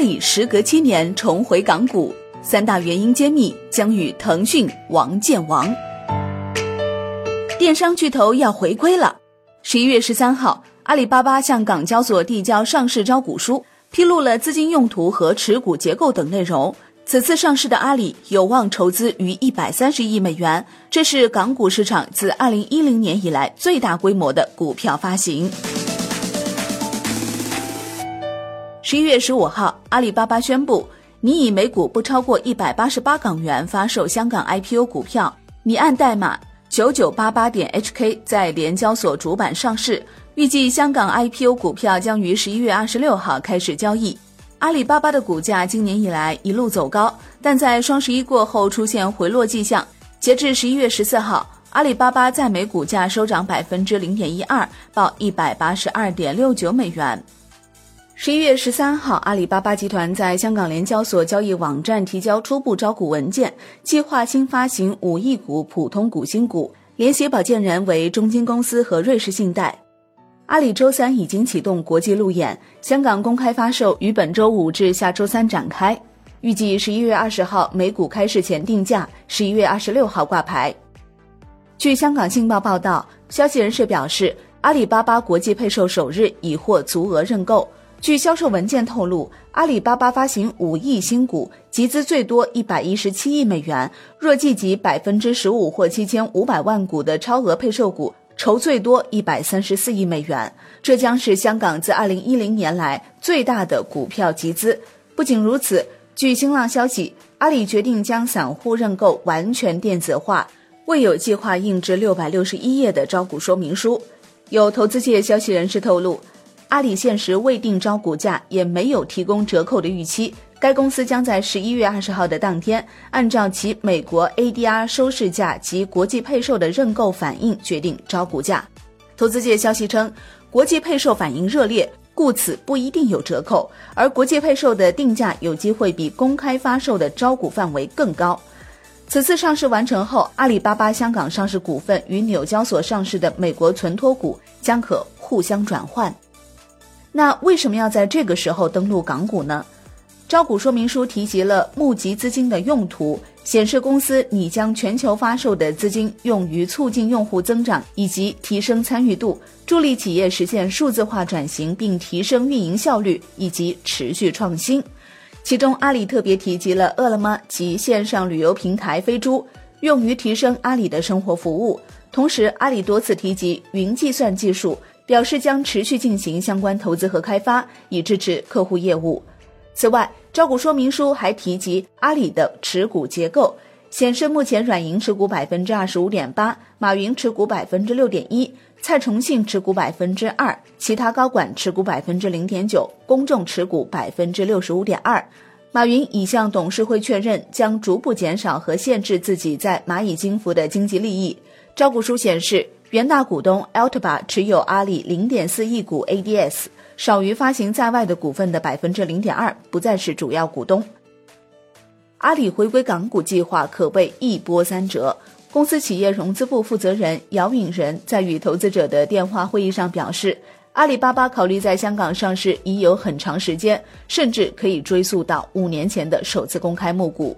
里时隔七年重回港股，三大原因揭秘，将与腾讯王建王。电商巨头要回归了。十一月十三号，阿里巴巴向港交所递交上市招股书，披露了资金用途和持股结构等内容。此次上市的阿里有望筹资逾一百三十亿美元，这是港股市场自二零一零年以来最大规模的股票发行。十一月十五号，阿里巴巴宣布，拟以每股不超过一百八十八港元发售香港 IPO 股票，拟按代码九九八八点 HK 在联交所主板上市。预计香港 IPO 股票将于十一月二十六号开始交易。阿里巴巴的股价今年以来一路走高，但在双十一过后出现回落迹象。截至十一月十四号，阿里巴巴在美股价收涨百分之零点一二，报一百八十二点六九美元。十一月十三号，阿里巴巴集团在香港联交所交易网站提交初步招股文件，计划新发行五亿股普通股新股，联席保荐人为中金公司和瑞士信贷。阿里周三已经启动国际路演，香港公开发售于本周五至下周三展开，预计十一月二十号美股开市前定价，十一月二十六号挂牌。据香港信报报道，消息人士表示，阿里巴巴国际配售首日已获足额认购。据销售文件透露，阿里巴巴发行五亿新股，集资最多一百一十七亿美元。若计及百分之十五或七千五百万股的超额配售股，筹最多一百三十四亿美元。这将是香港自二零一零年来最大的股票集资。不仅如此，据新浪消息，阿里决定将散户认购完全电子化，未有计划印制六百六十一页的招股说明书。有投资界消息人士透露。阿里现时未定招股价，也没有提供折扣的预期。该公司将在十一月二十号的当天，按照其美国 ADR 收市价及国际配售的认购反应决定招股价。投资界消息称，国际配售反应热烈，故此不一定有折扣，而国际配售的定价有机会比公开发售的招股范围更高。此次上市完成后，阿里巴巴香港上市股份与纽交所上市的美国存托股将可互相转换。那为什么要在这个时候登陆港股呢？招股说明书提及了募集资金的用途，显示公司拟将全球发售的资金用于促进用户增长以及提升参与度，助力企业实现数字化转型并提升运营效率以及持续创新。其中，阿里特别提及了饿了么及线上旅游平台飞猪，用于提升阿里的生活服务。同时，阿里多次提及云计算技术。表示将持续进行相关投资和开发，以支持客户业务。此外，招股说明书还提及阿里的持股结构，显示目前软银持股百分之二十五点八，马云持股百分之六点一，蔡崇信持股百分之二，其他高管持股百分之零点九，公众持股百分之六十五点二。马云已向董事会确认，将逐步减少和限制自己在蚂蚁金服的经济利益。招股书显示。原大股东 Altba 持有阿里零点四亿股 ADS，少于发行在外的股份的百分之零点二，不再是主要股东。阿里回归港股计划可谓一波三折。公司企业融资部负责人姚敏仁在与投资者的电话会议上表示，阿里巴巴考虑在香港上市已有很长时间，甚至可以追溯到五年前的首次公开募股。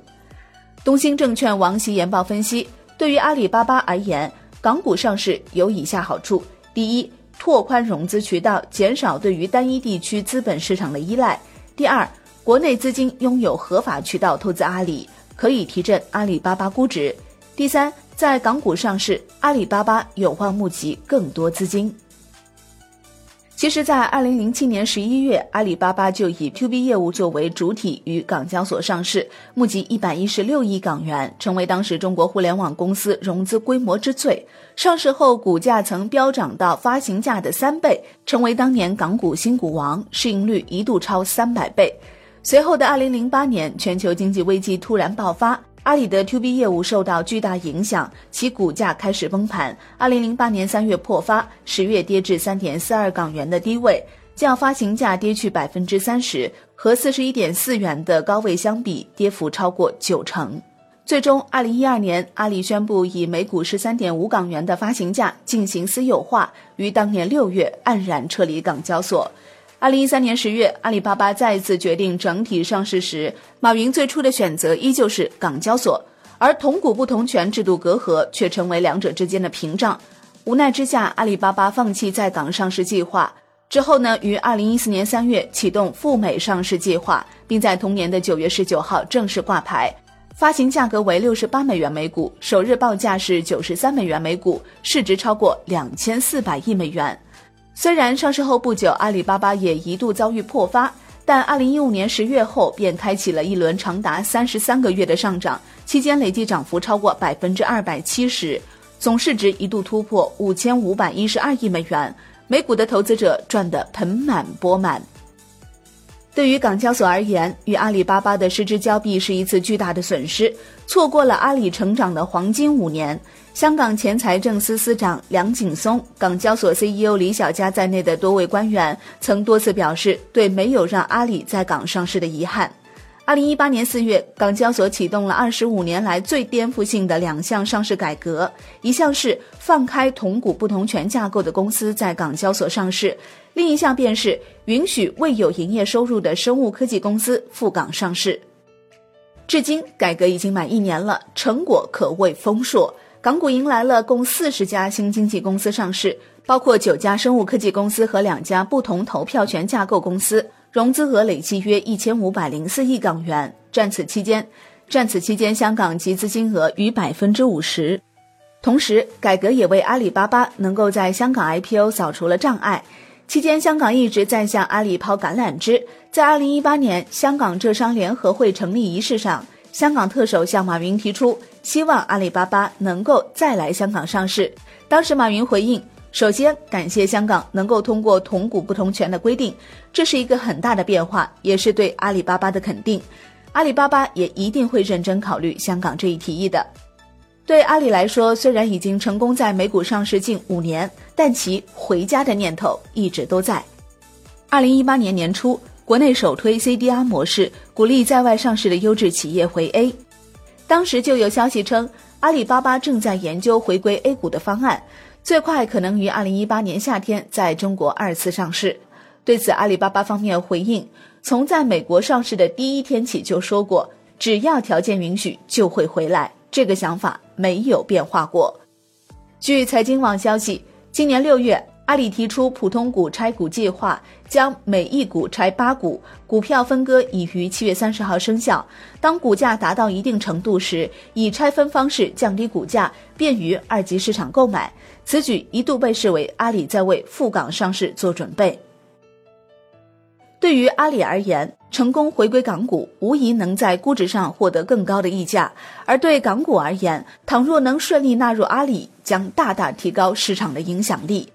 东兴证券王琦研报分析，对于阿里巴巴而言。港股上市有以下好处：第一，拓宽融资渠道，减少对于单一地区资本市场的依赖；第二，国内资金拥有合法渠道投资阿里，可以提振阿里巴巴估值；第三，在港股上市，阿里巴巴有望募集更多资金。其实，在二零零七年十一月，阿里巴巴就以 To B 业务作为主体于港交所上市，募集一百一十六亿港元，成为当时中国互联网公司融资规模之最。上市后，股价曾飙涨到发行价的三倍，成为当年港股新股王，市盈率一度超三百倍。随后的二零零八年，全球经济危机突然爆发。阿里的 To B 业务受到巨大影响，其股价开始崩盘。二零零八年三月破发，十月跌至三点四二港元的低位，较发行价跌去百分之三十，和四十一点四元的高位相比，跌幅超过九成。最终，二零一二年，阿里宣布以每股十三点五港元的发行价进行私有化，于当年六月黯然撤离港交所。二零一三年十月，阿里巴巴再次决定整体上市时，马云最初的选择依旧是港交所，而同股不同权制度隔阂却成为两者之间的屏障。无奈之下，阿里巴巴放弃在港上市计划。之后呢，于二零一四年三月启动赴美上市计划，并在同年的九月十九号正式挂牌，发行价格为六十八美元每股，首日报价是九十三美元每股，市值超过两千四百亿美元。虽然上市后不久，阿里巴巴也一度遭遇破发，但二零一五年十月后便开启了一轮长达三十三个月的上涨，期间累计涨幅超过百分之二百七十，总市值一度突破五千五百一十二亿美元，美股的投资者赚得盆满钵满。对于港交所而言，与阿里巴巴的失之交臂是一次巨大的损失，错过了阿里成长的黄金五年。香港前财政司司长梁景松、港交所 CEO 李小加在内的多位官员曾多次表示对没有让阿里在港上市的遗憾。二零一八年四月，港交所启动了二十五年来最颠覆性的两项上市改革，一项是放开同股不同权架构的公司在港交所上市，另一项便是允许未有营业收入的生物科技公司赴港上市。至今，改革已经满一年了，成果可谓丰硕。港股迎来了共四十家新经济公司上市，包括九家生物科技公司和两家不同投票权架构公司，融资额累计约一千五百零四亿港元。占此期间，占此期间，香港集资金额逾百分之五十。同时，改革也为阿里巴巴能够在香港 IPO 扫除了障碍。期间，香港一直在向阿里抛橄榄枝。在二零一八年香港浙商联合会成立仪式上，香港特首向马云提出。希望阿里巴巴能够再来香港上市。当时马云回应：首先感谢香港能够通过同股不同权的规定，这是一个很大的变化，也是对阿里巴巴的肯定。阿里巴巴也一定会认真考虑香港这一提议的。对阿里来说，虽然已经成功在美股上市近五年，但其回家的念头一直都在。二零一八年年初，国内首推 CDR 模式，鼓励在外上市的优质企业回 A。当时就有消息称，阿里巴巴正在研究回归 A 股的方案，最快可能于二零一八年夏天在中国二次上市。对此，阿里巴巴方面回应，从在美国上市的第一天起就说过，只要条件允许就会回来，这个想法没有变化过。据财经网消息，今年六月。阿里提出普通股拆股计划，将每一股拆八股，股票分割已于七月三十号生效。当股价达到一定程度时，以拆分方式降低股价，便于二级市场购买。此举一度被视为阿里在为赴港上市做准备。对于阿里而言，成功回归港股，无疑能在估值上获得更高的溢价；而对港股而言，倘若能顺利纳入阿里，将大大提高市场的影响力。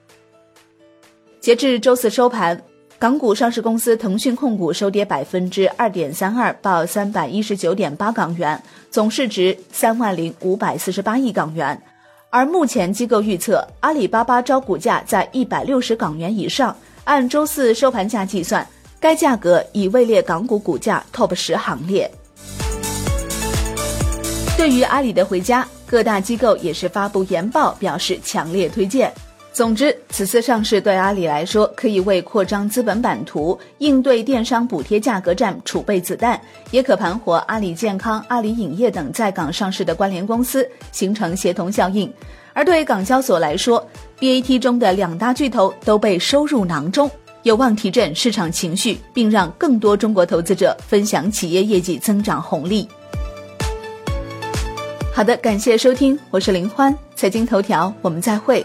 截至周四收盘，港股上市公司腾讯控股收跌百分之二点三二，报三百一十九点八港元，总市值三万零五百四十八亿港元。而目前机构预测，阿里巴巴招股价在一百六十港元以上，按周四收盘价计算，该价格已位列港股股价 TOP 十行列。对于阿里的回家，各大机构也是发布研报，表示强烈推荐。总之，此次上市对阿里来说，可以为扩张资本版图、应对电商补贴价格战储备子弹，也可盘活阿里健康、阿里影业等在港上市的关联公司，形成协同效应。而对港交所来说，BAT 中的两大巨头都被收入囊中，有望提振市场情绪，并让更多中国投资者分享企业业绩增长红利。好的，感谢收听，我是林欢，财经头条，我们再会。